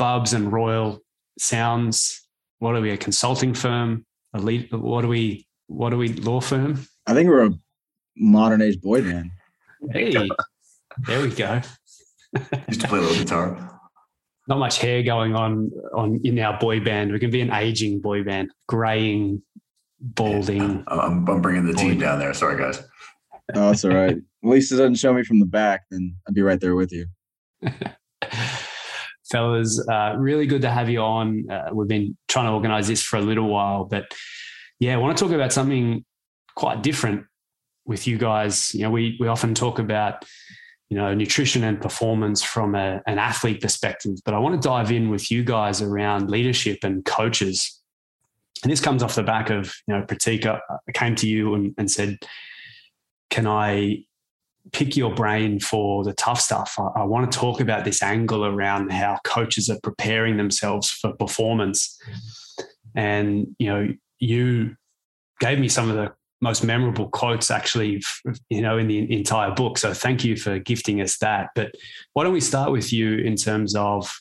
Patel, Bubbs, and Royle sounds. What are we? A consulting firm? A lead? What are we? What are we? Law firm? I think we're a modern age boy band. Hey, there we go. Used to play a little guitar. Not much hair going on on in our boy band. We can be an aging boy band, graying, balding. I'm, I'm bringing the team down there. Sorry, guys. Oh, that's all right. At least it doesn't show me from the back, then I'd be right there with you. Fellas, uh, really good to have you on. Uh, we've been trying to organize this for a little while, but yeah, I want to talk about something quite different with you guys. You know, we we often talk about you know nutrition and performance from a, an athlete perspective, but I want to dive in with you guys around leadership and coaches. And this comes off the back of you know Pratika came to you and, and said, "Can I pick your brain for the tough stuff. I, I, want to talk about this angle around how coaches are preparing themselves for performance. And, you know, you gave me some of the most memorable quotes actually, you know, in the entire book. So thank you for gifting us that. But why don't we start with you in terms of,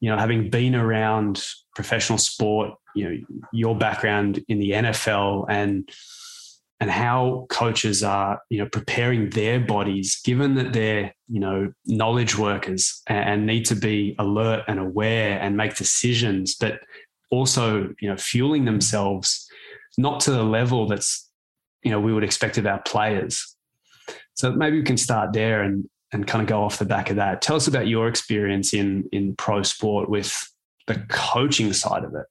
you know, having been around professional sport, you know, your background in the NFL and and how coaches are, you know, preparing their bodies, given that they're, you know, knowledge workers and need to be alert and aware and make decisions, but also, you know, fueling themselves not to the level that's, you know, we would expect of our players. So maybe we can start there and and kind of go off the back of that. Tell us about your experience in in pro sport with the coaching side of it.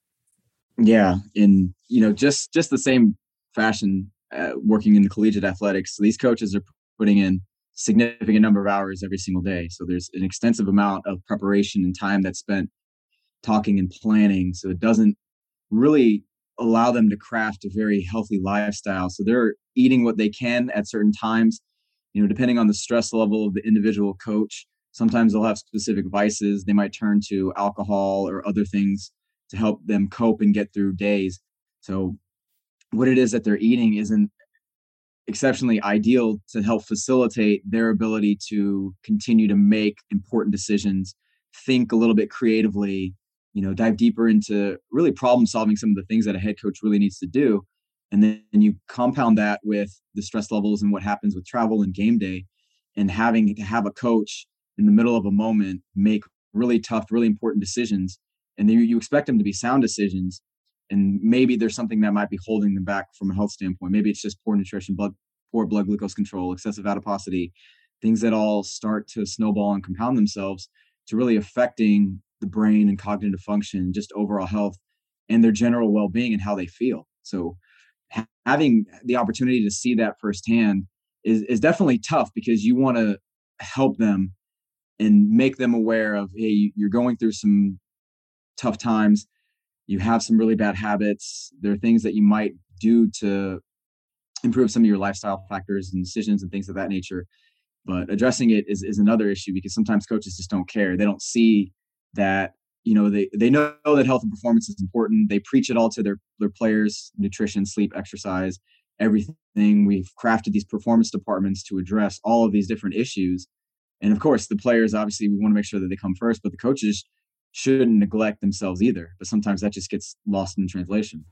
Yeah, in you know just just the same fashion uh, working in the collegiate athletics, these coaches are putting in significant number of hours every single day. So there's an extensive amount of preparation and time that's spent talking and planning. So it doesn't really allow them to craft a very healthy lifestyle. So they're eating what they can at certain times, you know, depending on the stress level of the individual coach. Sometimes they'll have specific vices. They might turn to alcohol or other things to help them cope and get through days. So what it is that they're eating isn't exceptionally ideal to help facilitate their ability to continue to make important decisions think a little bit creatively you know dive deeper into really problem solving some of the things that a head coach really needs to do. And then you compound that with the stress levels and what happens with travel and game day and having to have a coach in the middle of a moment make really tough really important decisions. And then you expect them to be sound decisions and maybe there's something that might be holding them back from a health standpoint. Maybe it's just poor nutrition, blood, poor blood glucose control, excessive adiposity, things that all start to snowball and compound themselves to really affecting the brain and cognitive function, just overall health and their general well-being and how they feel. So having the opportunity to see that firsthand is, is definitely tough because you want to help them and make them aware of, hey, you're going through some tough times you have some really bad habits there are things that you might do to improve some of your lifestyle factors and decisions and things of that nature but addressing it is, is another issue because sometimes coaches just don't care. They don't see that you know they, they know that health and performance is important. They preach it all to their, their players nutrition sleep exercise everything. We've crafted these performance departments to address all of these different issues. And of course the players obviously we want to make sure that they come first but the coaches shouldn't neglect themselves either. But sometimes that just gets lost in translation.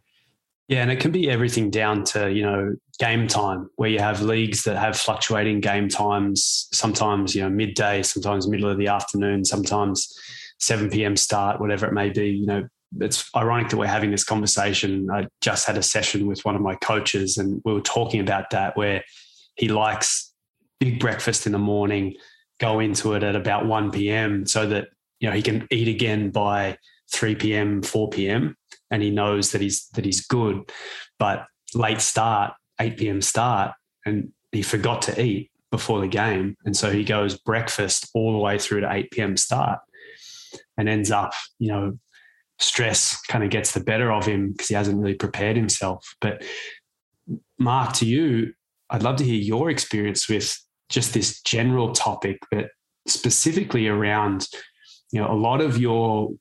Yeah, and it can be everything down to, you know, game time, where you have leagues that have fluctuating game times, sometimes, you know, midday, sometimes middle of the afternoon, sometimes 7 p.m. start, whatever it may be. You know, it's ironic that we're having this conversation. I just had a session with one of my coaches and we were talking about that where he likes big breakfast in the morning, go into it at about 1 p.m. so that you know he can eat again by 3 p.m 4 p.m and he knows that he's that he's good. But late start 8 p.m start and he forgot to eat before the game. And so he goes breakfast all the way through to 8 p.m start and ends up you know stress kind of gets the better of him because he hasn't really prepared himself. But Marc to you i'd love to hear your experience with just this general topic but specifically around you know, a lot of your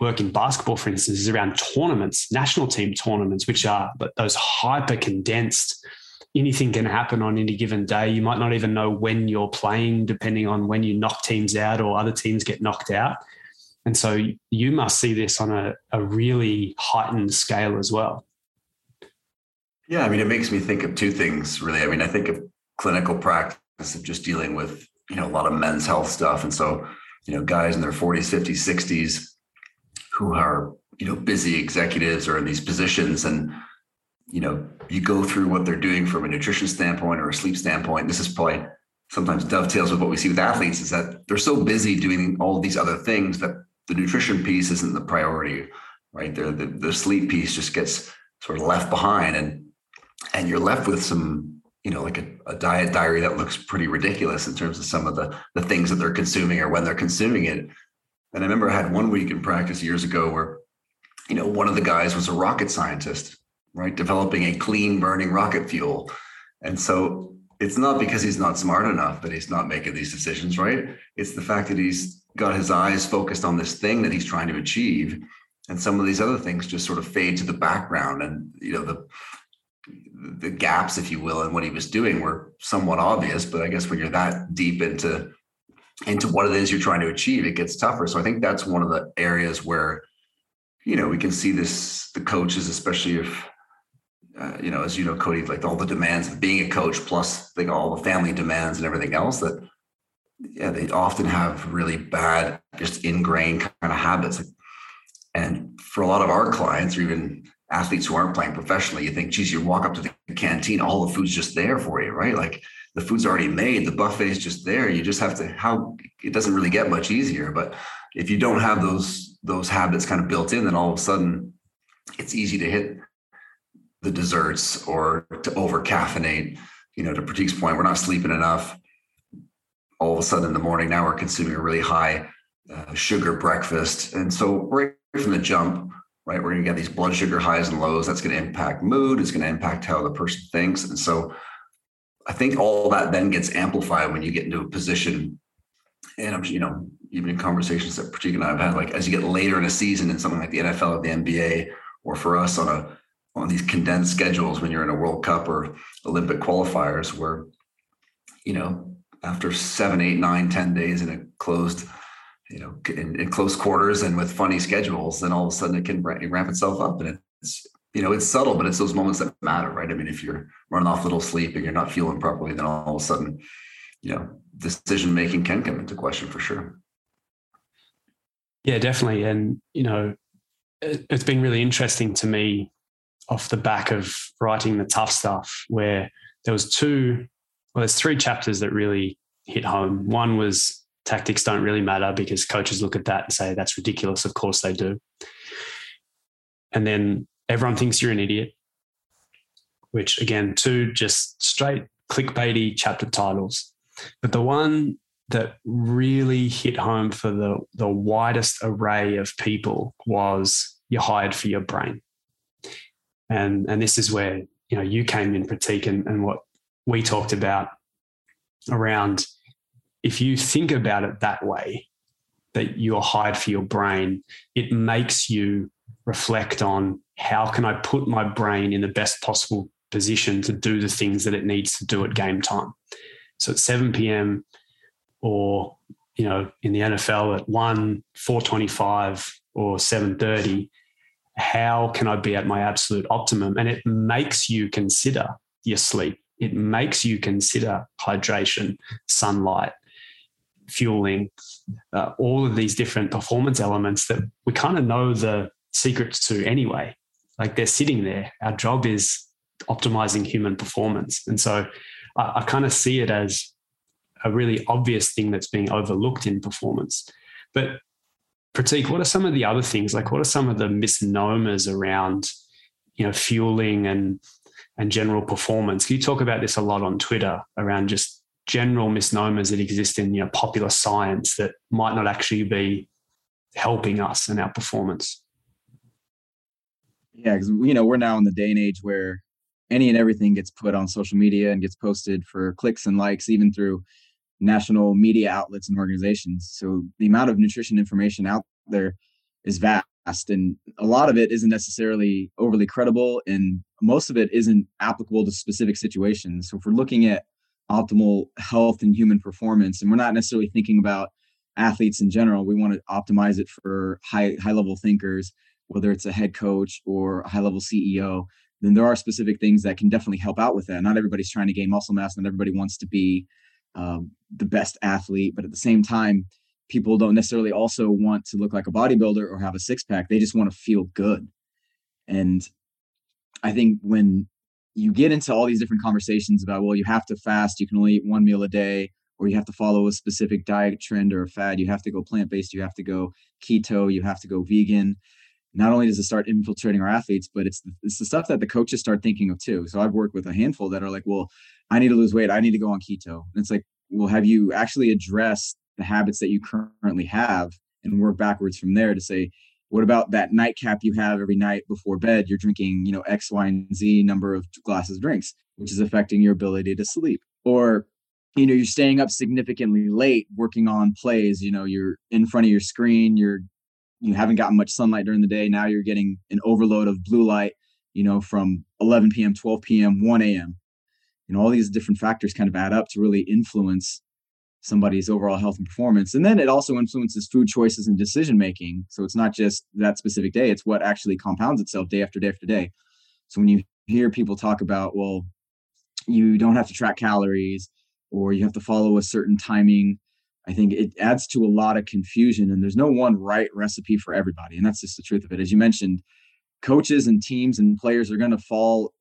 work in basketball, for instance, is around tournaments, national team tournaments, which are those hyper condensed. Anything can happen on any given day. You might not even know when you're playing, depending on when you knock teams out or other teams get knocked out. And so you must see this on a, a really heightened scale as well. Yeah, I mean, it makes me think of two things really. I mean, I think of clinical practice of just dealing with, you know, a lot of men's health stuff. And so, you know, guys in their 40s, 50s, 60s who are, you know, busy executives or in these positions and you know, you go through what they're doing from a nutrition standpoint or a sleep standpoint. This is probably sometimes dovetails with what we see with athletes is that they're so busy doing all these other things that the nutrition piece isn't the priority, right? The, the, the sleep piece just gets sort of left behind and, and you're left with some, you know, like a, a diet diary that looks pretty ridiculous in terms of some of the, the things that they're consuming or when they're consuming it. And I remember I had one week in practice years ago where, you know, one of the guys was a rocket scientist, right? Developing a clean burning rocket fuel. And so it's not because he's not smart enough that he's not making these decisions, right? It's the fact that he's got his eyes focused on this thing that he's trying to achieve. And some of these other things just sort of fade to the background. And, you know, the, the gaps, if you will, in what he was doing were somewhat obvious. But I guess when you're that deep into into what it is you're trying to achieve, it gets tougher. So I think that's one of the areas where, you know, we can see this the coaches, especially if uh, you know, as you know, Cody, like all the demands of being a coach, plus like all the family demands and everything else that, yeah, they often have really bad, just ingrained kind of habits. And for a lot of our clients, or even athletes who aren't playing professionally, you think, geez, you walk up to the canteen, all the food's just there for you, right? Like the food's already made, the buffet's just there. You just have to how it doesn't really get much easier. But if you don't have those those habits kind of built in, then all of a sudden it's easy to hit the desserts or to over caffeinate. You know, to Pratik's point, we're not sleeping enough. All of a sudden in the morning, now we're consuming a really high uh, sugar breakfast. And so right from the jump, right, we're going to get these blood sugar highs and lows. That's going to impact mood. It's going to impact how the person thinks. And so I think all that then gets amplified when you get into a position. And I'm, you know, even in conversations that Pratik and I have had, like as you get later in a season in something like the NFL or the NBA, or for us on a on these condensed schedules when you're in a World Cup or Olympic qualifiers, where you know after seven, eight, nine, ten days in a closed, you know, in, in close quarters and with funny schedules, then all of a sudden it can ramp itself up, and it's you know it's subtle, but it's those moments that matter, right? I mean, if you're running off little sleep and you're not feeling properly, then all of a sudden, you know, decision making can come into question for sure. Yeah, definitely, and you know, it's been really interesting to me off the back of writing the tough stuff where there was two well there's three chapters that really hit home one was tactics don't really matter because coaches look at that and say that's ridiculous. Of course they do. And then everyone thinks you're an idiot which again two just straight clickbaity chapter titles. But the one that really hit home for the the widest array of people was you're hired for your brain. And and this is where you know you came in Pratik and, and what we talked about around if you think about it that way that you're hired for your brain it makes you reflect on how can i put my brain in the best possible position to do the things that it needs to do at game time so at 7 p.m or you know in the nfl at 1 425 or 730 how can I be at my absolute optimum? And it makes you consider your sleep. It makes you consider hydration, sunlight, fueling, uh, all of these different performance elements that we kind of know the secrets to anyway. Like they're sitting there. Our job is optimizing human performance. And so I, I kind of see it as a really obvious thing that's being overlooked in performance. But Pratik, what are some of the other things? Like, what are some of the misnomers around, you know, fueling and and general performance? You talk about this a lot on Twitter around just general misnomers that exist in you know popular science that might not actually be helping us in our performance? Yeah, because you know we're now in the day and age where any and everything gets put on social media and gets posted for clicks and likes, even through national media outlets and organizations. So the amount of nutrition information out there is vast and a lot of it isn't necessarily overly credible and most of it isn't applicable to specific situations. So if we're looking at optimal health and human performance and we're not necessarily thinking about athletes in general, we want to optimize it for high high level thinkers, whether it's a head coach or a high level CEO. Then there are specific things that can definitely help out with that. Not everybody's trying to gain muscle mass, not everybody wants to be um, the best athlete, but at the same time, people don't necessarily also want to look like a bodybuilder or have a six pack. They just want to feel good. And I think when you get into all these different conversations about, well, you have to fast, you can only eat one meal a day, or you have to follow a specific diet trend or a fad, you have to go plant based, you have to go keto, you have to go vegan. Not only does it start infiltrating our athletes, but it's it's the stuff that the coaches start thinking of too. So I've worked with a handful that are like, well, I need to lose weight, I need to go on keto. And it's like, well, have you actually addressed the habits that you currently have and work backwards from there to say, what about that nightcap you have every night before bed? You're drinking, you know, X, Y, and Z number of glasses of drinks, which is affecting your ability to sleep. Or, you know, you're staying up significantly late working on plays. You know, you're in front of your screen, you're you haven't gotten much sunlight during the day. Now you're getting an overload of blue light, you know, from 11 p.m., 12 p.m., 1 a.m. You know, all these different factors kind of add up to really influence somebody's overall health and performance. And then it also influences food choices and decision making. So it's not just that specific day, it's what actually compounds itself day after day after day. So when you hear people talk about, well, you don't have to track calories or you have to follow a certain timing, I think it adds to a lot of confusion. And there's no one right recipe for everybody. And that's just the truth of it. As you mentioned, coaches and teams and players are going to fall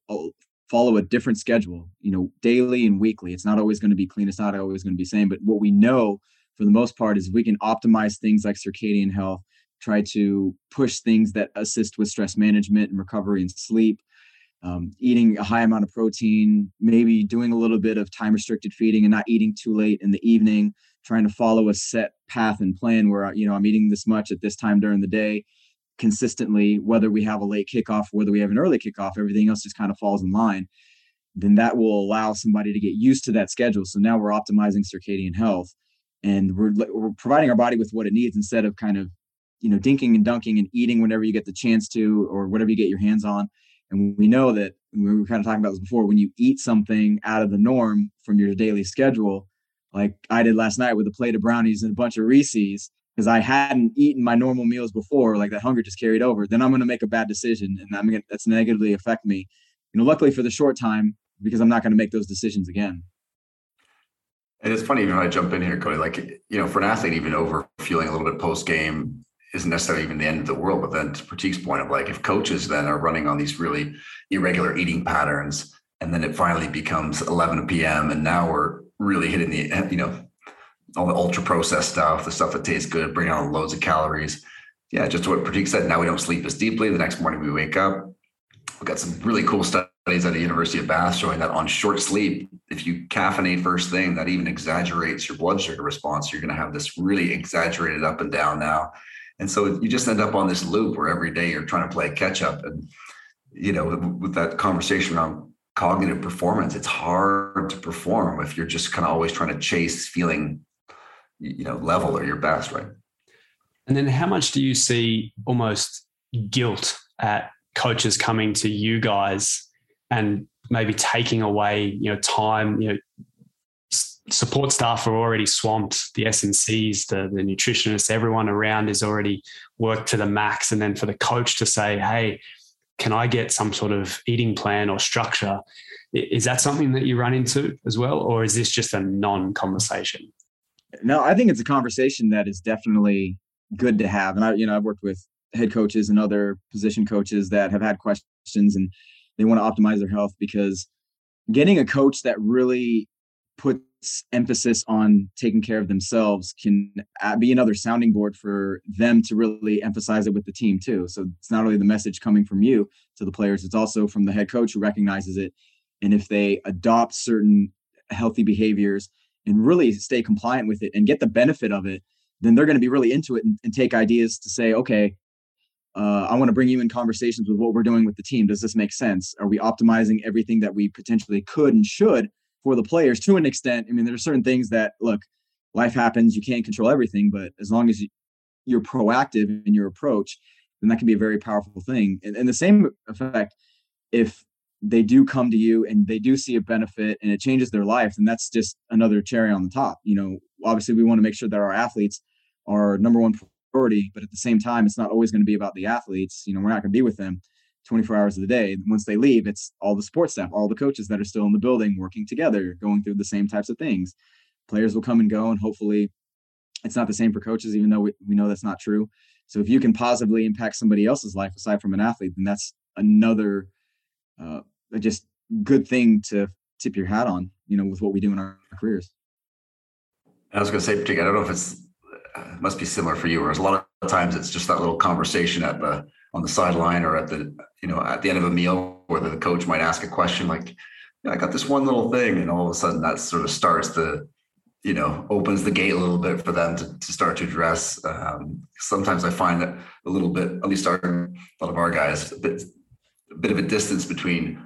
follow a different schedule, you know, daily and weekly. It's not always going to be clean. It's not always going to be same. But what we know for the most part is we can optimize things like circadian health, try to push things that assist with stress management and recovery and sleep. Um, eating a high amount of protein, maybe doing a little bit of time restricted feeding and not eating too late in the evening, trying to follow a set path and plan where, you know, I'm eating this much at this time during the day consistently, whether we have a late kickoff, whether we have an early kickoff, everything else just kind of falls in line, then that will allow somebody to get used to that schedule. So now we're optimizing circadian health and we're, we're providing our body with what it needs instead of kind of, you know, dinking and dunking and eating whenever you get the chance to or whatever you get your hands on. And we know that we were kind of talking about this before when you eat something out of the norm from your daily schedule, like I did last night with a plate of brownies and a bunch of Reese's, because I hadn't eaten my normal meals before, like that hunger just carried over, then I'm going to make a bad decision and I'm going that's negatively affect me. You know, luckily for the short time, because I'm not going to make those decisions again. And it's funny, even when I jump in here, Cody, like, you know, for an athlete, even over fueling a little bit post game isn't necessarily even the end of the world. But then to Pratik's point of like, if coaches then are running on these really irregular eating patterns, and then it finally becomes 11 p.m. and now we're really hitting the, you know, all the ultra processed stuff, the stuff that tastes good, bring on loads of calories. Yeah, just what Pratik said. Now we don't sleep as deeply. The next morning we wake up. We've got some really cool studies at the University of Bath showing that on short sleep, if you caffeinate first thing, that even exaggerates your blood sugar response. You're going to have this really exaggerated up and down now. And so you just end up on this loop where every day you're trying to play catch up. And, you know, with that conversation around cognitive performance, it's hard to perform if you're just kind of always trying to chase feeling you know level or your best right? And then how much do you see almost guilt at coaches coming to you guys and maybe taking away you know time you know support staff are already swamped the SNCs the, the nutritionists everyone around is already worked to the max. And then for the coach to say hey can i get some sort of eating plan or structure? Is that something that you run into as well or is this just a non-conversation no, I think it's a conversation that is definitely good to have. And I, you know, I've worked with head coaches and other position coaches that have had questions and they want to optimize their health because getting a coach that really puts emphasis on taking care of themselves can be another sounding board for them to really emphasize it with the team too. So it's not only the message coming from you to the players, it's also from the head coach who recognizes it. And if they adopt certain healthy behaviors and really stay compliant with it and get the benefit of it, then they're going to be really into it and, and take ideas to say, okay, uh, I want to bring you in conversations with what we're doing with the team. Does this make sense? Are we optimizing everything that we potentially could and should for the players to an extent? I mean, there are certain things that look, life happens, you can't control everything, but as long as you, are proactive in your approach, then that can be a very powerful thing. And, and the same effect, if they do come to you and they do see a benefit and it changes their life and that's just another cherry on the top you know obviously we want to make sure that our athletes are number one priority. But at the same time, it's not always going to be about the athletes. You know, we're not going to be with them 24 hours of the day. Once they leave, it's all the support staff, all the coaches that are still in the building working together, going through the same types of things. Players will come and go, and hopefully it's not the same for coaches, even though we, we know that's not true. So if you can positively impact somebody else's life aside from an athlete, then that's another uh, just good thing to tip your hat on, you know, with what we do in our careers. I was going to say, I don't know if it's uh, must be similar for you, whereas a lot of times it's just that little conversation at the on the sideline or at the you know at the end of a meal where the coach might ask a question like, yeah, "I got this one little thing," and all of a sudden that sort of starts the you know opens the gate a little bit for them to, to start to address um, sometimes i find that a little bit at least our a lot of our guys a bit, a bit of a distance between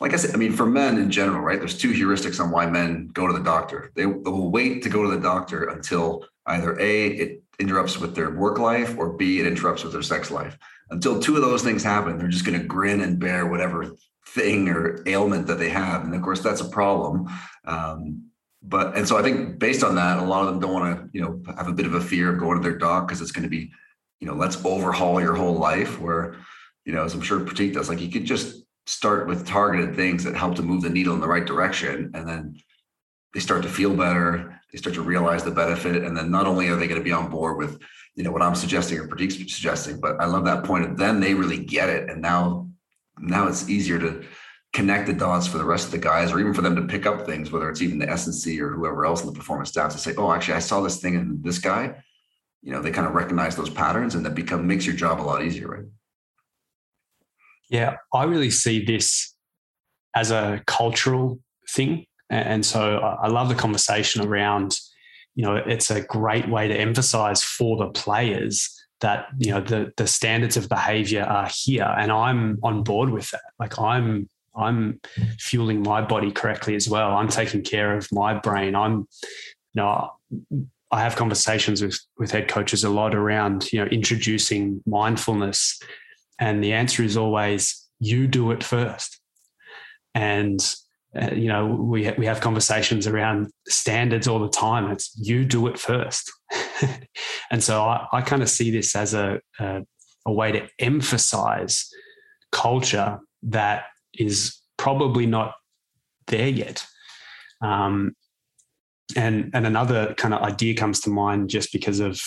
like i said i mean for men in general right there's two heuristics on why men go to the doctor they, they will wait to go to the doctor until either a it interrupts with their work life or b it interrupts with their sex life until two of those things happen they're just going to grin and bear whatever thing or ailment that they have and of course that's a problem um, but and so I think based on that, a lot of them don't want to, you know, have a bit of a fear of going to their doc because it's going to be, you know, let's overhaul your whole life. Where, you know, as I'm sure Pratik does, like you could just start with targeted things that help to move the needle in the right direction, and then they start to feel better. They start to realize the benefit, and then not only are they going to be on board with, you know, what I'm suggesting or Pratik's suggesting, but I love that point. And then they really get it, and now, now it's easier to connect the dots for the rest of the guys, or even for them to pick up things, whether it's even the SNC or whoever else in the performance staff to say, oh, actually, I saw this thing in this guy. You know, they kind of recognize those patterns and that become makes your job a lot easier, right? Yeah, I really see this as a cultural thing. And so I love the conversation around, you know, it's a great way to emphasize for the players that you know the the standards of behavior are here and i'm on board with that like i'm I'm fueling my body correctly as well. I'm taking care of my brain. I'm, you know, I have conversations with with head coaches a lot around, you know, introducing mindfulness, and the answer is always you do it first. And uh, you know, we ha- we have conversations around standards all the time. It's you do it first, and so I, I kind of see this as a, a a way to emphasize culture that is probably not there yet. Um, and and another kind of idea comes to mind just because of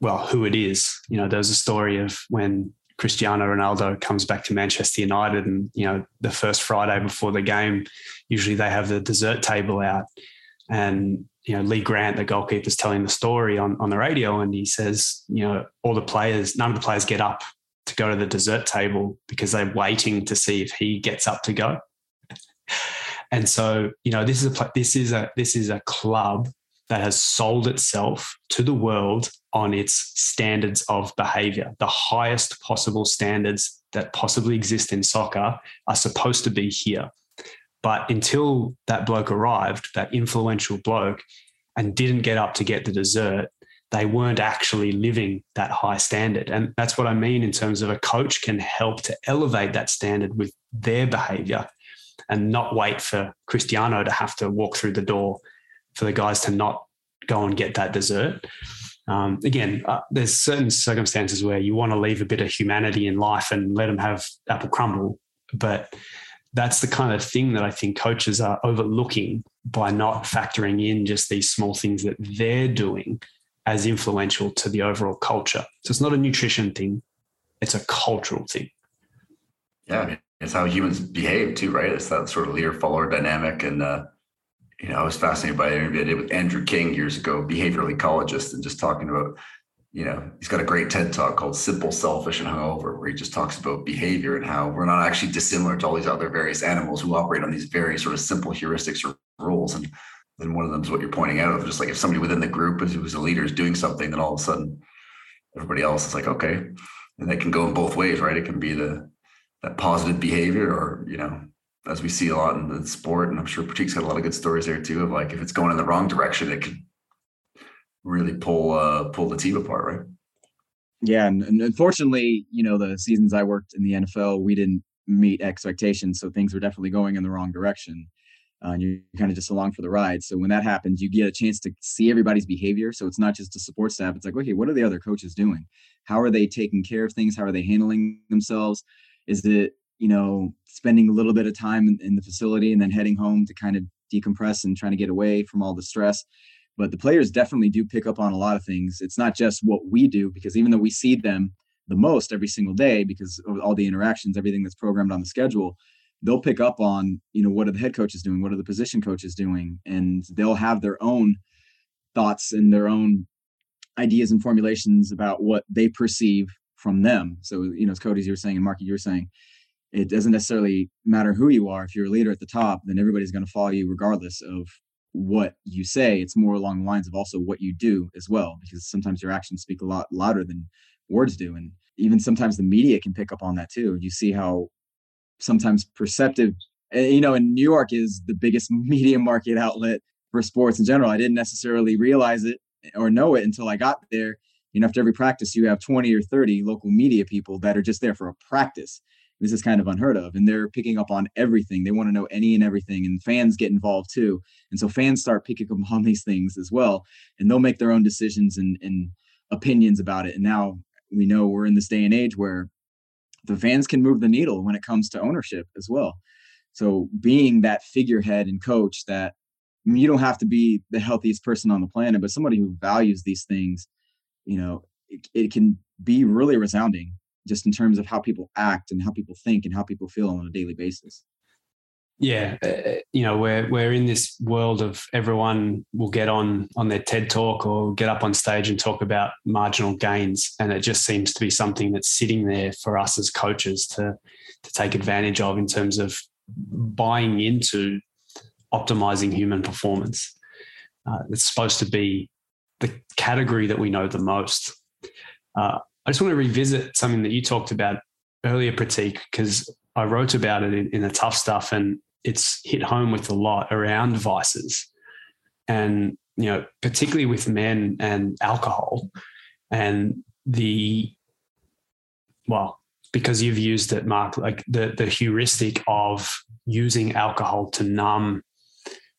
well who it is. You know, there's a story of when Cristiano Ronaldo comes back to Manchester United, and you know the first Friday before the game, usually they have the dessert table out, and you know Lee Grant, the goalkeeper, is telling the story on on the radio, and he says, you know, all the players, none of the players get up to go to the dessert table because they're waiting to see if he gets up to go. And so, you know, this is a this is a this is a club that has sold itself to the world on its standards of behavior. The highest possible standards that possibly exist in soccer are supposed to be here. But until that bloke arrived, that influential bloke, and didn't get up to get the dessert, they weren't actually living that high standard. And that's what I mean in terms of a coach can help to elevate that standard with their behavior and not wait for Cristiano to have to walk through the door for the guys to not go and get that dessert. Um, again, uh, there's certain circumstances where you want to leave a bit of humanity in life and let them have apple crumble, but that's the kind of thing that I think coaches are overlooking by not factoring in just these small things that they're doing as influential to the overall culture. So it's not a nutrition thing, it's a cultural thing. Yeah, I mean, it's how humans behave too, right? It's that sort of leader follower dynamic. And, uh, you know, I was fascinated by an interview I did with Andrew King years ago, behavioral ecologist, and just talking about, you know, he's got a great TED talk called Simple, Selfish, and Hungover, where he just talks about behavior and how we're not actually dissimilar to all these other various animals who operate on these very sort of simple heuristics or rules. And then one of them is what you're pointing out of just like if somebody within the group is who's a leader is doing something, then all of a sudden everybody else is like, okay. And that can go in both ways, right? It can be the that positive behavior or, you know, as we see a lot in the sport, and I'm sure Pratik's got a lot of good stories there too, of like if it's going in the wrong direction, it could really pull uh pull the team apart, right? Yeah, and, and unfortunately, you know, the seasons I worked in the NFL, we didn't meet expectations, so things were definitely going in the wrong direction. uh, and you're kind of just along for the ride. So when that happens, you get a chance to see everybody's behavior. So it's not just the support staff. It's like, okay, what are the other coaches doing? How are they taking care of things? How are they handling themselves? Is it, you know, spending a little bit of time in, in the facility and then heading home to kind of decompress and trying to get away from all the stress? But the players definitely do pick up on a lot of things. It's not just what we do, because even though we see them the most every single day because of all the interactions, everything that's programmed on the schedule, they'll pick up on you know what are the head coaches doing what are the position coaches doing and they'll have their own thoughts and their own ideas and formulations about what they perceive from them so you know as cody's you were saying and marky you were saying it doesn't necessarily matter who you are if you're a leader at the top then everybody's going to follow you regardless of what you say it's more along the lines of also what you do as well because sometimes your actions speak a lot louder than words do and even sometimes the media can pick up on that too you see how sometimes perceptive. You know, in New York is the biggest media market outlet for sports in general. I didn't necessarily realize it or know it until I got there. You know, after every practice, you have 20 or 30 local media people that are just there for a practice. This is kind of unheard of. And they're picking up on everything. They want to know any and everything. And fans get involved too. And so fans start picking up on these things as well. And they'll make their own decisions and, and opinions about it. And now we know we're in this day and age where the fans can move the needle when it comes to ownership as well. So being that figurehead and coach that I mean, you don't have to be the healthiest person on the planet, but somebody who values these things, you know, it, it can be really resounding just in terms of how people act and how people think and how people feel on a daily basis yeah, uh, you know, we're we're in this world of everyone will get on on their TED talk or get up on stage and talk about marginal gains, and it just seems to be something that's sitting there for us as coaches to to take advantage of in terms of buying into optimizing human performance. Uh, it's supposed to be the category that we know the most. Uh, I just want to revisit something that you talked about earlier, Pratik, because I wrote about it in, in the tough stuff, and it's hit home with a lot around vices. And you know particularly with men and alcohol and the well because you've used it Marc like the the heuristic of using alcohol to numb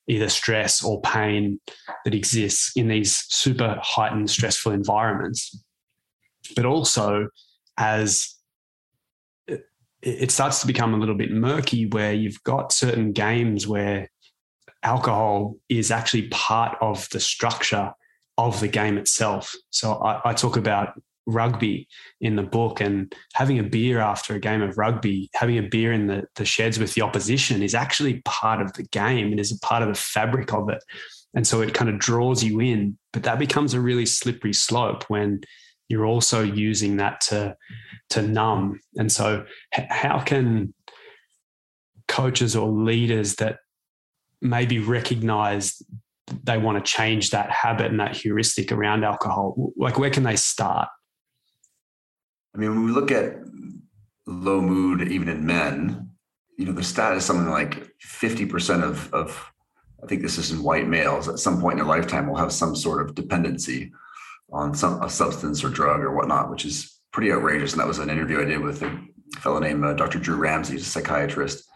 either stress or pain that exists in these super heightened stressful environments but also as it starts to become a little bit murky where you've got certain games where alcohol is actually part of the structure of the game itself. So I, I, talk about rugby in the book and having a beer after a game of rugby, having a beer in the, the sheds with the opposition is actually part of the game. It is a part of the fabric of it. And so it kind of draws you in, but that becomes a really slippery slope when you're also using that to to numb. And so, how can coaches or leaders that maybe recognize they want to change that habit and that heuristic around alcohol, like where can they start? I mean, when we look at low mood, even in men, you know, the stat is something like 50% of, of, I think this is in white males at some point in their lifetime will have some sort of dependency on some a substance or drug or whatnot, which is pretty outrageous. And that was an interview I did with a fellow named uh, Dr. Drew Ramsey, he's a psychiatrist.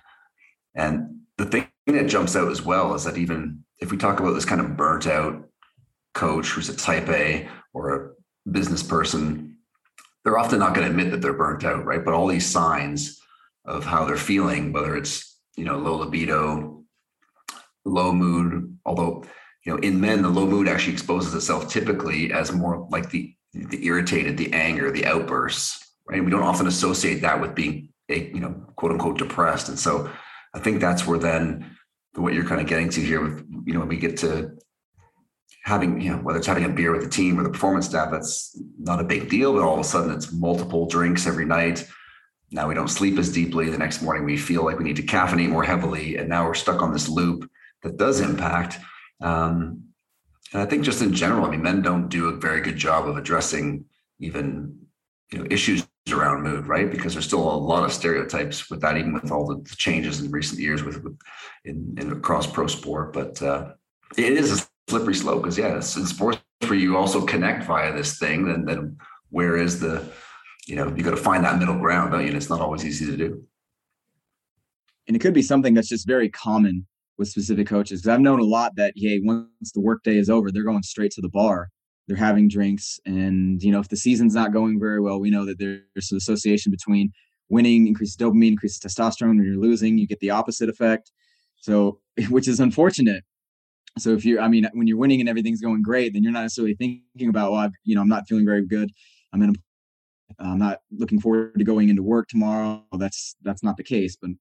And the thing that jumps out as well is that even if we talk about this kind of burnt out coach who's a type A or a business person, they're often not going to admit that they're burnt out, right? But all these signs of how they're feeling, whether it's you know low libido, low mood, although you know, in men, the low mood actually exposes itself typically as more like the the irritated, the anger, the outbursts, right? We don't often associate that with being a, you know, quote unquote depressed. And so I think that's where then what you're kind of getting to here with, you know, when we get to having, you know, whether it's having a beer with the team or the performance staff, that's not a big deal, but all of a sudden it's multiple drinks every night. Now we don't sleep as deeply. The next morning we feel like we need to caffeinate more heavily. And now we're stuck on this loop that does impact um, and I think just in general, I mean, men don't do a very good job of addressing even you know issues around mood, right? Because there's still a lot of stereotypes with that, even with all the changes in recent years with, with in, in across pro sport. But uh, it is a slippery slope because yeah, in sports where you also connect via this thing, then then where is the you know you got to find that middle ground, don't you? And it's not always easy to do. And it could be something that's just very common with specific coaches because I've known a lot that hey, once the workday is over, they're going straight to the bar. They're having drinks, and you know if the season's not going very well, we know that there's an association between winning increases dopamine, increases testosterone. When you're losing, you get the opposite effect. So, which is unfortunate. So if you're, I mean, when you're winning and everything's going great, then you're not necessarily thinking about, well, I've, you know, I'm not feeling very good. I'm in, a, I'm not looking forward to going into work tomorrow. That's that's not the case. But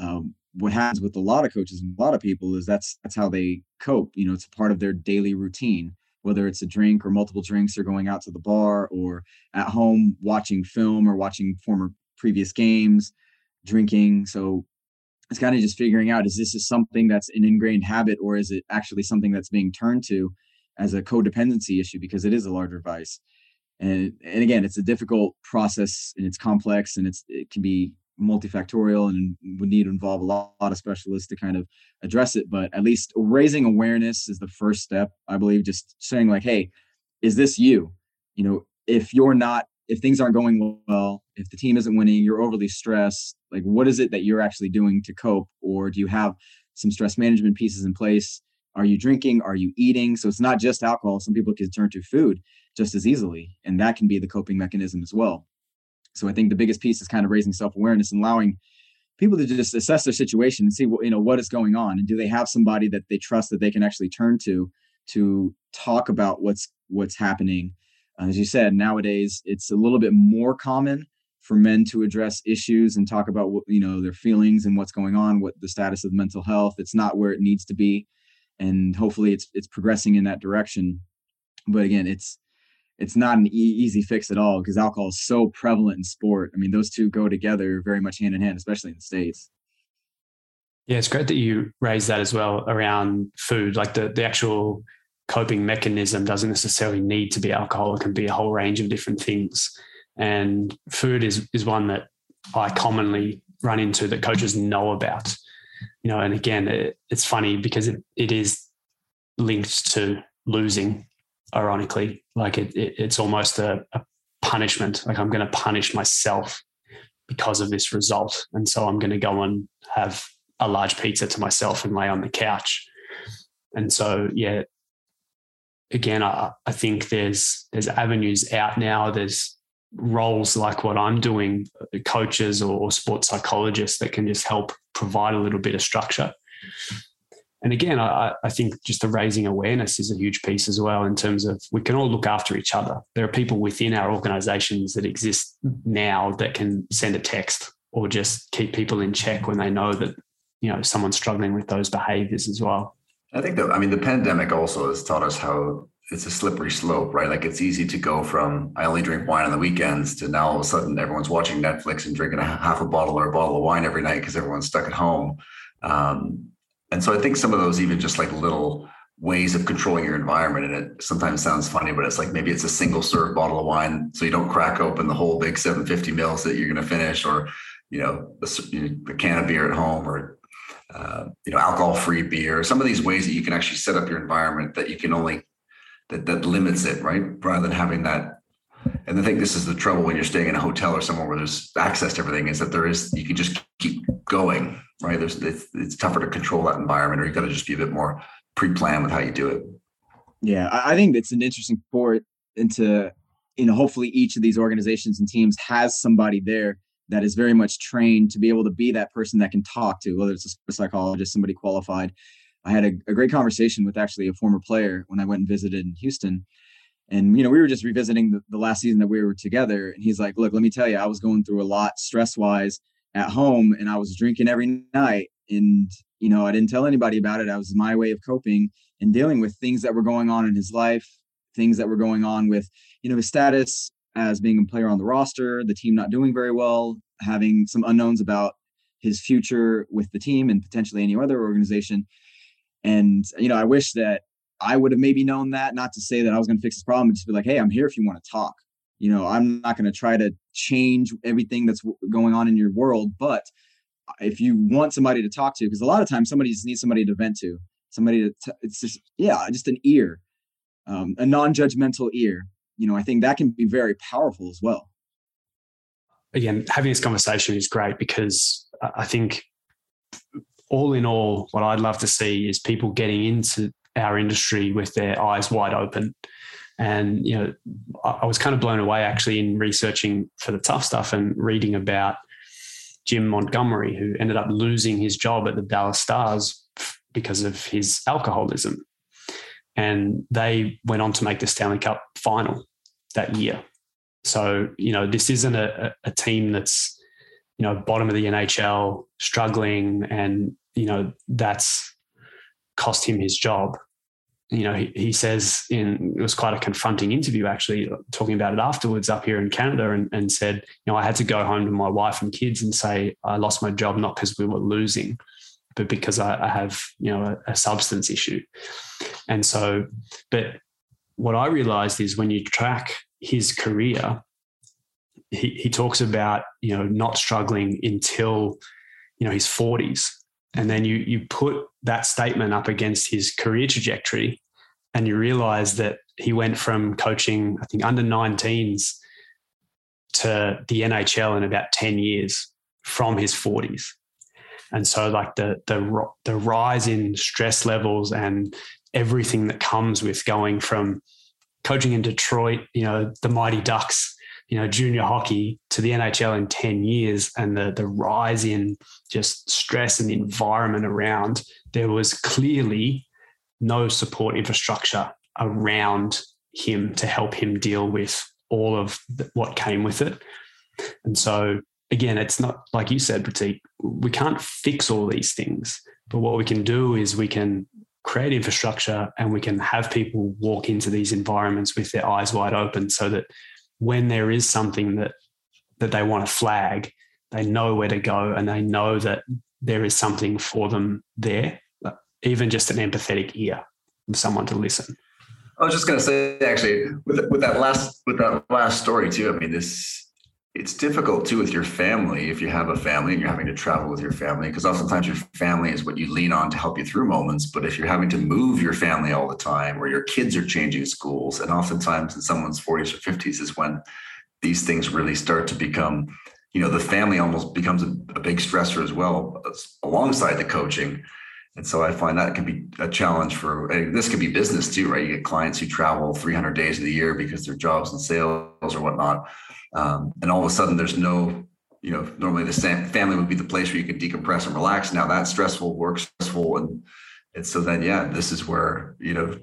um, what happens with a lot of coaches and a lot of people is that's that's how they cope. You know, it's a part of their daily routine. Whether it's a drink or multiple drinks, or going out to the bar, or at home watching film or watching former previous games, drinking. So it's kind of just figuring out is this is something that's an ingrained habit or is it actually something that's being turned to as a codependency issue because it is a larger vice and and again it's a difficult process and it's complex and it's it can be multifactorial and would need to involve a lot, lot of specialists to kind of address it but at least raising awareness is the first step i believe just saying like hey is this you you know if you're not if things aren't going well, if the team isn't winning, you're overly stressed, like what is it that you're actually doing to cope? Or do you have some stress management pieces in place? Are you drinking? Are you eating? So it's not just alcohol. Some people can turn to food just as easily, and that can be the coping mechanism as well. So I think the biggest piece is kind of raising self-awareness and allowing people to just assess their situation and see what you know what is going on and do they have somebody that they trust that they can actually turn to to talk about what's what's happening uh, as you said, nowadays it's a little bit more common for men to address issues and talk about what you know their feelings and what's going on, what the status of mental health. It's not where it needs to be, and hopefully it's it's progressing in that direction. But again, it's it's not an e- easy fix at all because alcohol is so prevalent in sport. I mean, those two go together very much hand in hand, especially in the states. Yeah, it's great that you raised that as well around food, like the the actual coping mechanism doesn't necessarily need to be alcohol. It can be a whole range of different things. And food is is one that I commonly run into that coaches know about. You know, and again, it, it's funny because it, it is linked to losing. Ironically, like it, it it's almost a, a punishment. Like I'm going to punish myself because of this result, and so I'm going to go and have a large pizza to myself and lay on the couch. And so, yeah, again, I, I think there's there's avenues out now. There's roles like what I'm doing, coaches or, or sports psychologists that can just help provide a little bit of structure. And again, I, I, think just the raising awareness is a huge piece as well in terms of we can all look after each other. There are people within our organizations that exist now that can send a text or just keep people in check when they know that, you know, someone's struggling with those behaviors as well. I think that I mean the pandemic also has taught us how it's a slippery slope, right? Like it's easy to go from I only drink wine on the weekends to now all of a sudden everyone's watching Netflix and drinking a half a bottle or a bottle of wine every night because everyone's stuck at home. Um, and so I think some of those even just like little ways of controlling your environment, and it sometimes sounds funny, but it's like maybe it's a single serve bottle of wine, so you don't crack open the whole big 750 mils that you're going to finish, or you know, a, a can of beer at home, or uh, you know, alcohol-free beer. Some of these ways that you can actually set up your environment that you can only that that limits it, right? Rather than having that. And I think this is the trouble when you're staying in a hotel or somewhere where there's access to everything is that there is you can just keep going, right? There's it's, it's tougher to control that environment, or you got to just be a bit more pre-planned with how you do it. Yeah, I think it's an interesting port into you know hopefully each of these organizations and teams has somebody there that is very much trained to be able to be that person that can talk to, whether it's a psychologist, somebody qualified. I had a, a great conversation with actually a former player when I went and visited in Houston. And, you know, we were just revisiting the, the last season that we were together. And he's like, look, let me tell you, I was going through a lot stress wise at home and I was drinking every night. And, you know, I didn't tell anybody about it. I was my way of coping and dealing with things that were going on in his life, things that were going on with, you know, his status, as being a player on the roster, the team not doing very well, having some unknowns about his future with the team and potentially any other organization. And, you know, I wish that I would have maybe known that, not to say that I was going to fix this problem, just be like, hey, I'm here if you want to talk. You know, I'm not going to try to change everything that's going on in your world, but if you want somebody to talk to, because a lot of times somebody just needs somebody to vent to, somebody to, t- it's just, yeah, just an ear, um, a non judgmental ear you know, I think that can be very powerful as well. Again, having this conversation is great because I think all in all, what I'd love to see is people getting into our industry with their eyes wide open. And, you know, I was kind of blown away actually in researching for the tough stuff and reading about Jim Montgomery, who ended up losing his job at the Dallas Stars because of his alcoholism. And they went on to make the Stanley Cup final that year. So, you know, this isn't a, a team that's, you know, bottom of the NHL, struggling, and, you know, that's cost him his job. You know, he, he says in it was quite a confronting interview actually, talking about it afterwards up here in Canada, and, and said, you know, I had to go home to my wife and kids and say I lost my job not because we were losing, but because I, I have, you know, a, a substance issue. And so, but what I realized is when you track his career, he, he talks about, you know, not struggling until, you know, his 40s. And then you you put that statement up against his career trajectory and you realize that he went from coaching, I think, under 19s to the NHL in about 10 years from his 40s. And so like the the the rise in stress levels and everything that comes with going from coaching in Detroit, you know, the Mighty Ducks, you know, junior hockey to the NHL in 10 years and the the rise in just stress and the environment around, there was clearly no support infrastructure around him to help him deal with all of what came with it. And so again, it's not like you said, Pratik, we can't fix all these things. But what we can do is we can create infrastructure and we can have people walk into these environments with their eyes wide open so that when there is something that that they want to flag, they know where to go and they know that there is something for them there, even just an empathetic ear someone to listen. I was just going to say, actually, with with that last with that last story too. I mean, this it's difficult too with your family if you have a family and you're having to travel with your family because oftentimes your family is what you lean on to help you through moments but if you're having to move your family all the time or your kids are changing schools and oftentimes in someone's 40s or 50s is when these things really start to become you know the family almost becomes a, a big stressor as well alongside the coaching and so I find that can be a challenge for this could be business too, right? You get clients who travel 300 days of the year because their jobs and sales or whatnot. Um, and all of a sudden there's no, you know, normally the family would be the place where you can decompress and relax. Now that's stressful, work stressful. And, and so then, yeah, this is where, you know,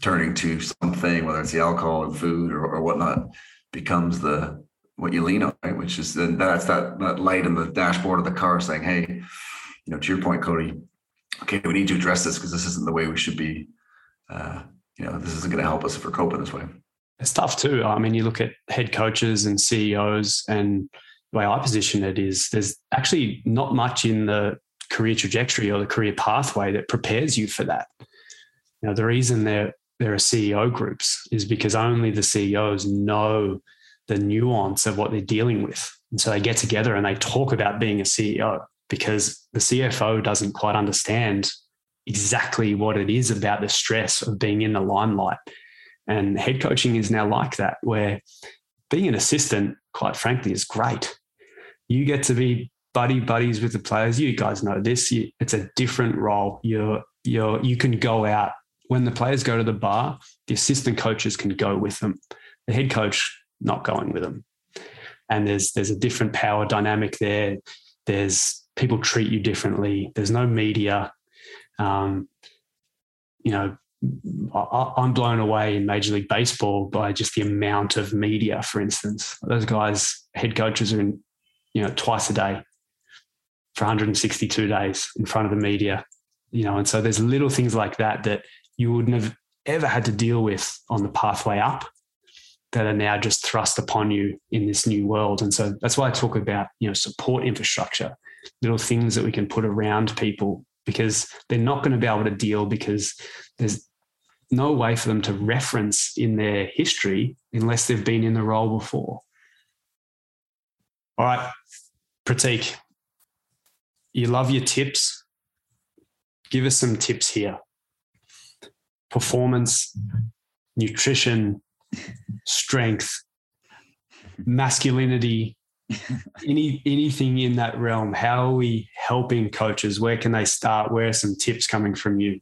turning to something, whether it's the alcohol or food or, or whatnot, becomes the, what you lean on, right? Which is then that's that, that light in the dashboard of the car saying, Hey, you know, to your point, Cody, okay, we need to address this because this isn't the way we should be, uh, you know, this isn't going to help us if we're coping this way. It's tough too. I mean, you look at head coaches and CEOs, and the way I position it is there's actually not much in the career trajectory or the career pathway that prepares you for that. Know, the reason there there are CEO groups is because only the CEOs know the nuance of what they're dealing with. And so they get together and they talk about being a CEO because the CFO doesn't quite understand exactly what it is about the stress of being in the limelight. And head coaching is now like that, where being an assistant, quite frankly, is great. You get to be buddy buddies with the players. You guys know this. You, it's a different role. You're you're you can go out when the players go to the bar. The assistant coaches can go with them. The head coach not going with them. And there's there's a different power dynamic there. There's people treat you differently. There's no media. Um, you know, I, am blown away in Major League Baseball by just the amount of media. For instance, those guys, head coaches, are in, you know, twice a day for 162 days in front of the media. You know, and so there's little things like that that you wouldn't have ever had to deal with on the pathway up that are now just thrust upon you in this new world. And so that's why I talk about, you know, support infrastructure, little things that we can put around people because they're not going to be able to deal because there's no way for them to reference in their history unless they've been in the role before. All right, Pratik, you love your tips. Give us some tips here. Performance, nutrition, strength, masculinity, any anything in that realm? How are we helping coaches? Where can they start? Where are some tips coming from you?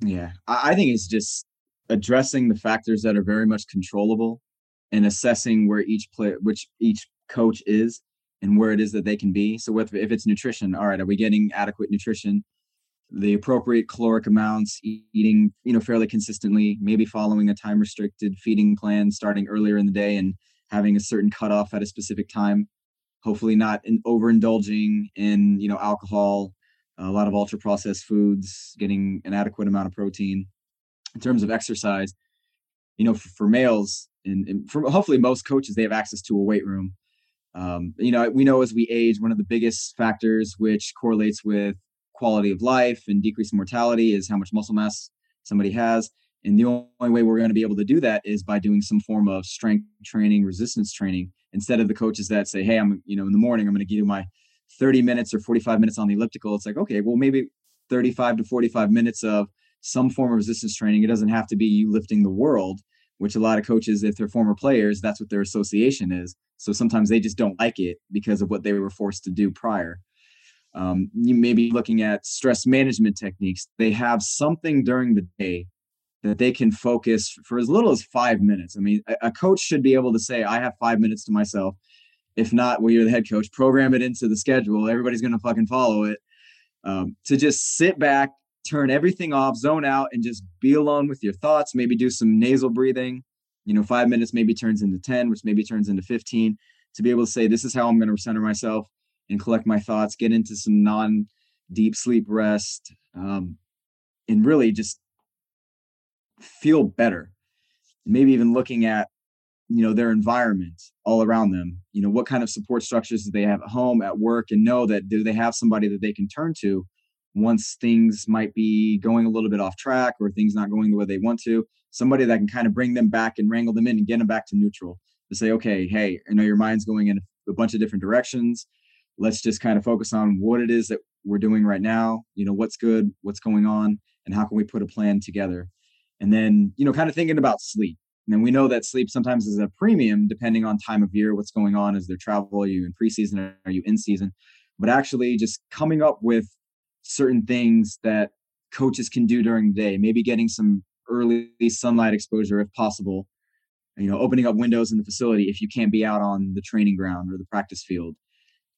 Yeah, I think it's just addressing the factors that are very much controllable and assessing where each player, which each coach is and where it is that they can be. So if, if it's nutrition, all right, are we getting adequate nutrition? The appropriate caloric amounts, eating, you know, fairly consistently, maybe following a time restricted feeding plan starting earlier in the day and having a certain cutoff at a specific time. Hopefully not in overindulging in, you know, alcohol, a lot of ultra processed foods, getting an adequate amount of protein. In terms of exercise, you know, for, for males and, and for hopefully most coaches, they have access to a weight room um, you know, we know as we age, one of the biggest factors which correlates with quality of life and decreased mortality is how much muscle mass somebody has. And the only way we're going to be able to do that is by doing some form of strength training, resistance training, instead of the coaches that say, Hey, I'm, you know, in the morning, I'm going to give you my 30 minutes or 45 minutes on the elliptical. It's like, okay, well, maybe 35 to 45 minutes of some form of resistance training. It doesn't have to be you lifting the world, which a lot of coaches, if they're former players, that's what their association is. So sometimes they just don't like it because of what they were forced to do prior. Um, you may be looking at stress management techniques. They have something during the day that they can focus for as little as five minutes. I mean, a, coach should be able to say, I have five minutes to myself. If not, well, you're the head coach, program it into the schedule. Everybody's going to fucking follow it. Um, to just sit back, turn everything off, zone out, and just be alone with your thoughts. Maybe do some nasal breathing, you know five minutes maybe turns into 10 which maybe turns into 15 to be able to say this is how i'm going to center myself and collect my thoughts get into some non deep sleep rest um, and really just feel better. Maybe even looking at you know their environment all around them. You know what kind of support structures do they have at home at work and know that do they have somebody that they can turn to once things might be going a little bit off track or things not going the way they want to? Somebody that can kind of bring them back and wrangle them in and get them back to neutral to say okay hey i know your mind's going in a bunch of different directions. Let's just kind of focus on what it is that we're doing right now. You know what's good what's going on and how can we put a plan together and then you know kind of thinking about sleep. And we know that sleep sometimes is a premium depending on time of year what's going on is there travel are you in preseason are you in season? But actually just coming up with certain things that coaches can do during the day maybe getting some early sunlight exposure if possible you know opening up windows in the facility if you can't be out on the training ground or the practice field.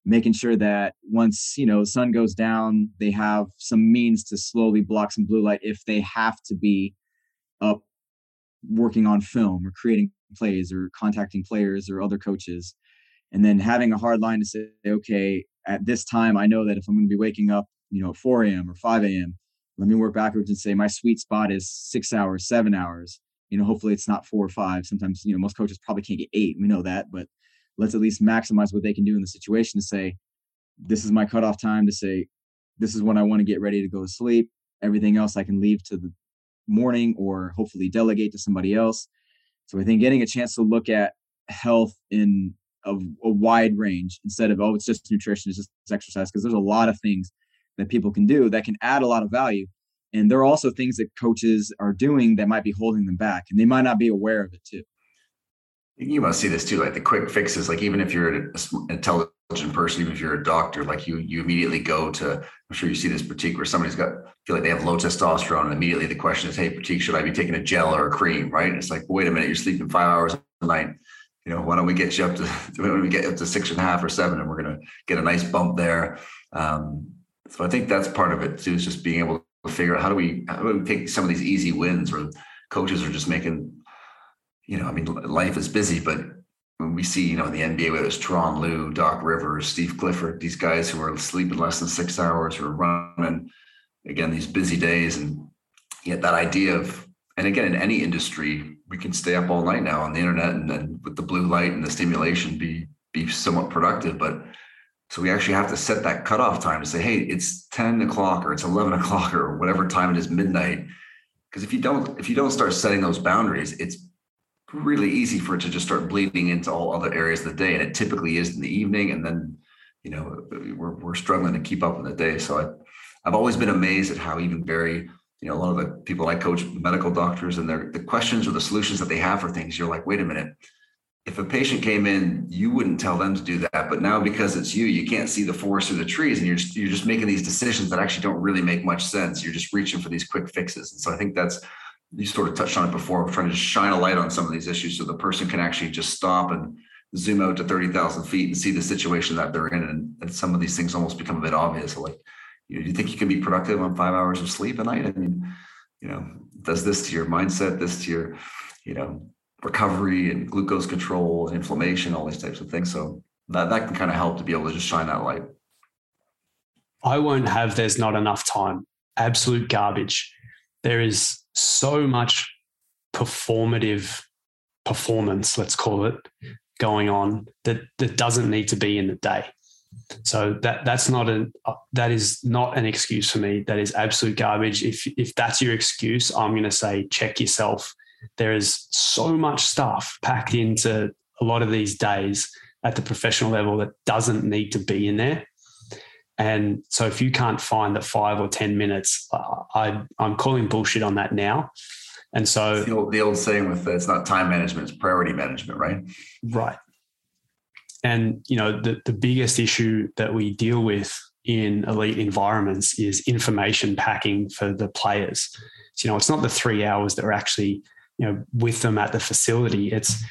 Making sure that once you know the sun goes down they have some means to slowly block some blue light if they have to be up working on film or creating plays or contacting players or other coaches and then having a hard line to say okay at this time i know that if i'm going to be waking up you know, 4 a.m. or 5 a.m. Let me work backwards and say my sweet spot is six hours, seven hours. You know, hopefully it's not four or five. Sometimes, you know, most coaches probably can't get eight. We know that, but let's at least maximize what they can do in the situation to say, this is my cutoff time to say, this is when I want to get ready to go to sleep. Everything else I can leave to the morning or hopefully delegate to somebody else. So I think getting a chance to look at health in a, a wide range instead of, oh, it's just nutrition, it's just exercise, because there's a lot of things that people can do that can add a lot of value. And there are also things that coaches are doing that might be holding them back, and they might not be aware of it too. You must see this too, like the quick fixes. Like even if you're an intelligent person, even if you're a doctor, like you you immediately go to. I'm sure you see this Pratik where somebody's got feel like they have low testosterone, and immediately the question is, "Hey, Pratik, should I be taking a gel or a cream?" Right? And it's like, wait a minute, you're sleeping five hours a night. You know, why don't we get you up to why don't we get up to six and a half or seven, and we're gonna get a nice bump there. Um, so I think that's part of it too, is just being able to figure out how do we how do we take some of these easy wins where coaches are just making, you know, I mean, life is busy, but we see, you know, in the NBA, whether it's Tyronn Lue, Doc Rivers, Steve Clifford, these guys who are sleeping less than six hours, who are running again these busy days, and yet that idea of, and again, in any industry, we can stay up all night now on the internet and then with the blue light and the stimulation be be somewhat productive, but so we actually have to set that cutoff time to say, hey, it's 10 o'clock or it's 11 o'clock or whatever time it is midnight. Because if you don't, if you don't start setting those boundaries, it's really easy for it to just start bleeding into all other areas of the day. And it typically is in the evening. And then, you know, we're, we're struggling to keep up in the day. So I, I've always been amazed at how even very, you know, a lot of the people I coach, medical doctors, and their the questions or the solutions that they have for things, you're like, wait a minute, if a patient came in, you wouldn't tell them to do that. But now because it's you, you can't see the forest through the trees, and you're just, you're just making these decisions that actually don't really make much sense. You're just reaching for these quick fixes. And so I think that's you sort of touched on it before, trying to shine a light on some of these issues so the person can actually just stop and zoom out to 30,000 feet and see the situation that they're in. And, and some of these things almost become a bit obvious. Like, you, know, you think you can be productive on five hours of sleep a night? I mean, you know, does this to your mindset, this to your, you know, recovery and glucose control and inflammation, all these types of things. So that, that can kind of help to be able to just shine that light. I won't have there's not enough time. Absolute garbage. There is so much performative performance, let's call it, going on that that doesn't need to be in the day. So that that's not a uh, that is not an excuse for me. That is absolute garbage. If if that's your excuse, I'm going to say check yourself there is so much stuff packed into a lot of these days at the professional level that doesn't need to be in there. And so if you can't find the five or 10 minutes, I, I'm calling bullshit on that now. And so the old, the old saying with it's not time management, it's priority management, right? Right. And, you know, the, the biggest issue that we deal with in elite environments is information packing for the players. So, you know, it's not the three hours that are actually you know with them at the facility it's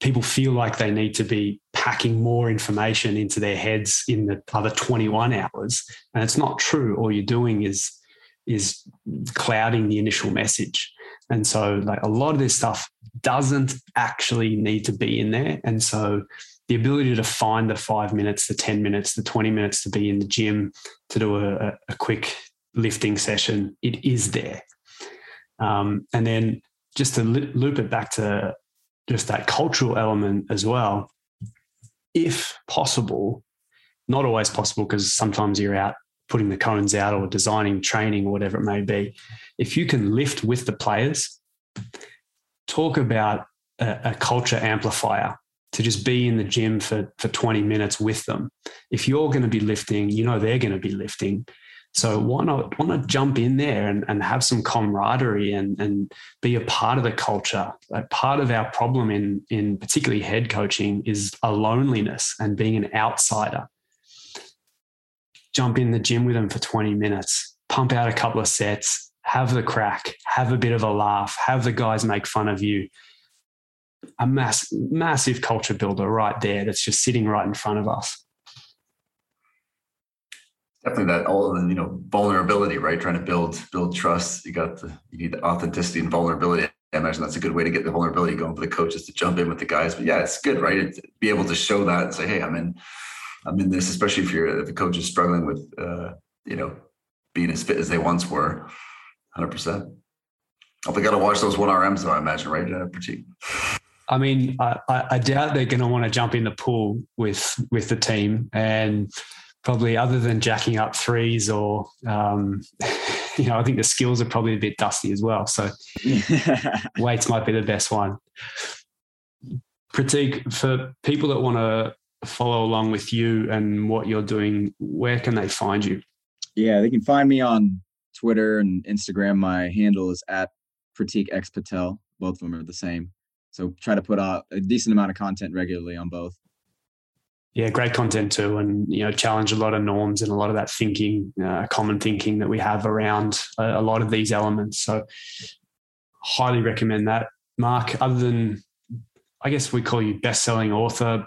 people feel like they need to be packing more information into their heads in the other 21 hours. And it's not true. All you're doing is is clouding the initial message. And so like a lot of this stuff doesn't actually need to be in there. And so the ability to find the five minutes the 10 minutes the 20 minutes to be in the gym to do a, a quick lifting session it is there. Um, and then just to loop it back to just that cultural element as well, if possible, not always possible because sometimes you're out putting the cones out or designing training or whatever it may be. If you can lift with the players, talk about a, a culture amplifier to just be in the gym for, for 20 minutes with them. If you're going to be lifting, you know they're going to be lifting. So why not why not jump in there and, and have some camaraderie and, and be a part of the culture? Like part of our problem in in particularly head coaching is a loneliness and being an outsider. Jump in the gym with them for 20 minutes, pump out a couple of sets, have the crack, have a bit of a laugh, have the guys make fun of you. A mass, massive culture builder right there that's just sitting right in front of us definitely that all of the you know vulnerability right? Trying to build build trust. You got the you need the authenticity and vulnerability. I imagine that's a good way to get the vulnerability going for the coaches to jump in with the guys. But yeah it's good right? To be able to show that and say hey i'm in i'm in this especially if you're if the coach is struggling with uh you know being as fit as they once were. 100% oh, they got to watch those one rms though i imagine right? Uh, Pratik. I mean, I, I doubt they're going to want to jump in the pool with with the team, and probably other than jacking up threes or um, you know, I think the skills are probably a bit dusty as well. So weights might be the best one. Pratik, for people that want to follow along with you and what you're doing, where can they find you? Yeah, they can find me on Twitter and Instagram. My handle is at Pratik X Patel. Both of them are the same. So try to put out a decent amount of content regularly on both yeah, great content too, and you know, challenge a lot of norms and a lot of that thinking, uh, common thinking that we have around a, a, lot of these elements. So, highly recommend that, Marc. Other than, I guess we call you best-selling author,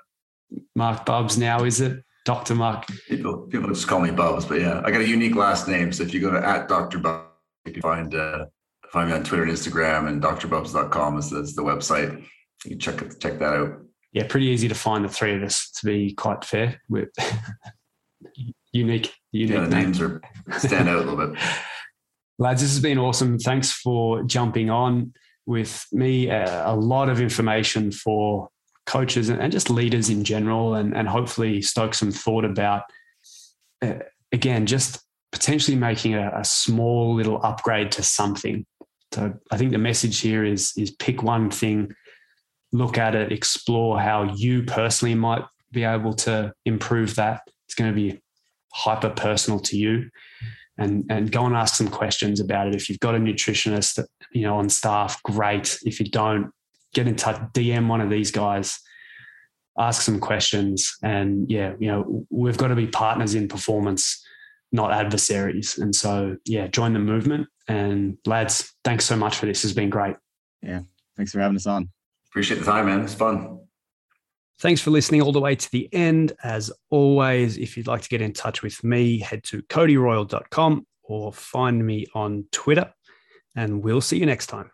Marc Bubbs. Now, is it Doctor Marc? People people just call me Bubbs, but yeah, I got a unique last name. So if you go to at Doctor Bubbs, you can find uh, find me on Twitter and Instagram, and DrBubbs.com is, is the website. You can check check that out yeah, pretty easy to find the three of us. To be quite fair, with unique, unique yeah, names are stand out a little bit. Lads, this has been awesome. Thanks for jumping on with me. Uh, a lot of information for coaches and, and, just leaders in general, and, and hopefully stoke some thought about, uh, again, just potentially making a, a small little upgrade to something. So I think the message here is is pick one thing look at it, explore how you personally might be able to improve that. It's going to be hyper personal to you. And, and go and ask some questions about it. If you've got a nutritionist, that, you know, on staff, great. If you don't, get in touch, DM one of these guys ask some questions. And yeah, you know, we've got to be partners in performance, not adversaries. And so, yeah, join the movement. And lads, thanks so much for this. It's been great. Yeah. Thanks for having us on. Appreciate the time, man. It's fun. Thanks for listening all the way to the end. As always, if you'd like to get in touch with me, head to codyroyle.com or find me on Twitter. And we'll see you next time.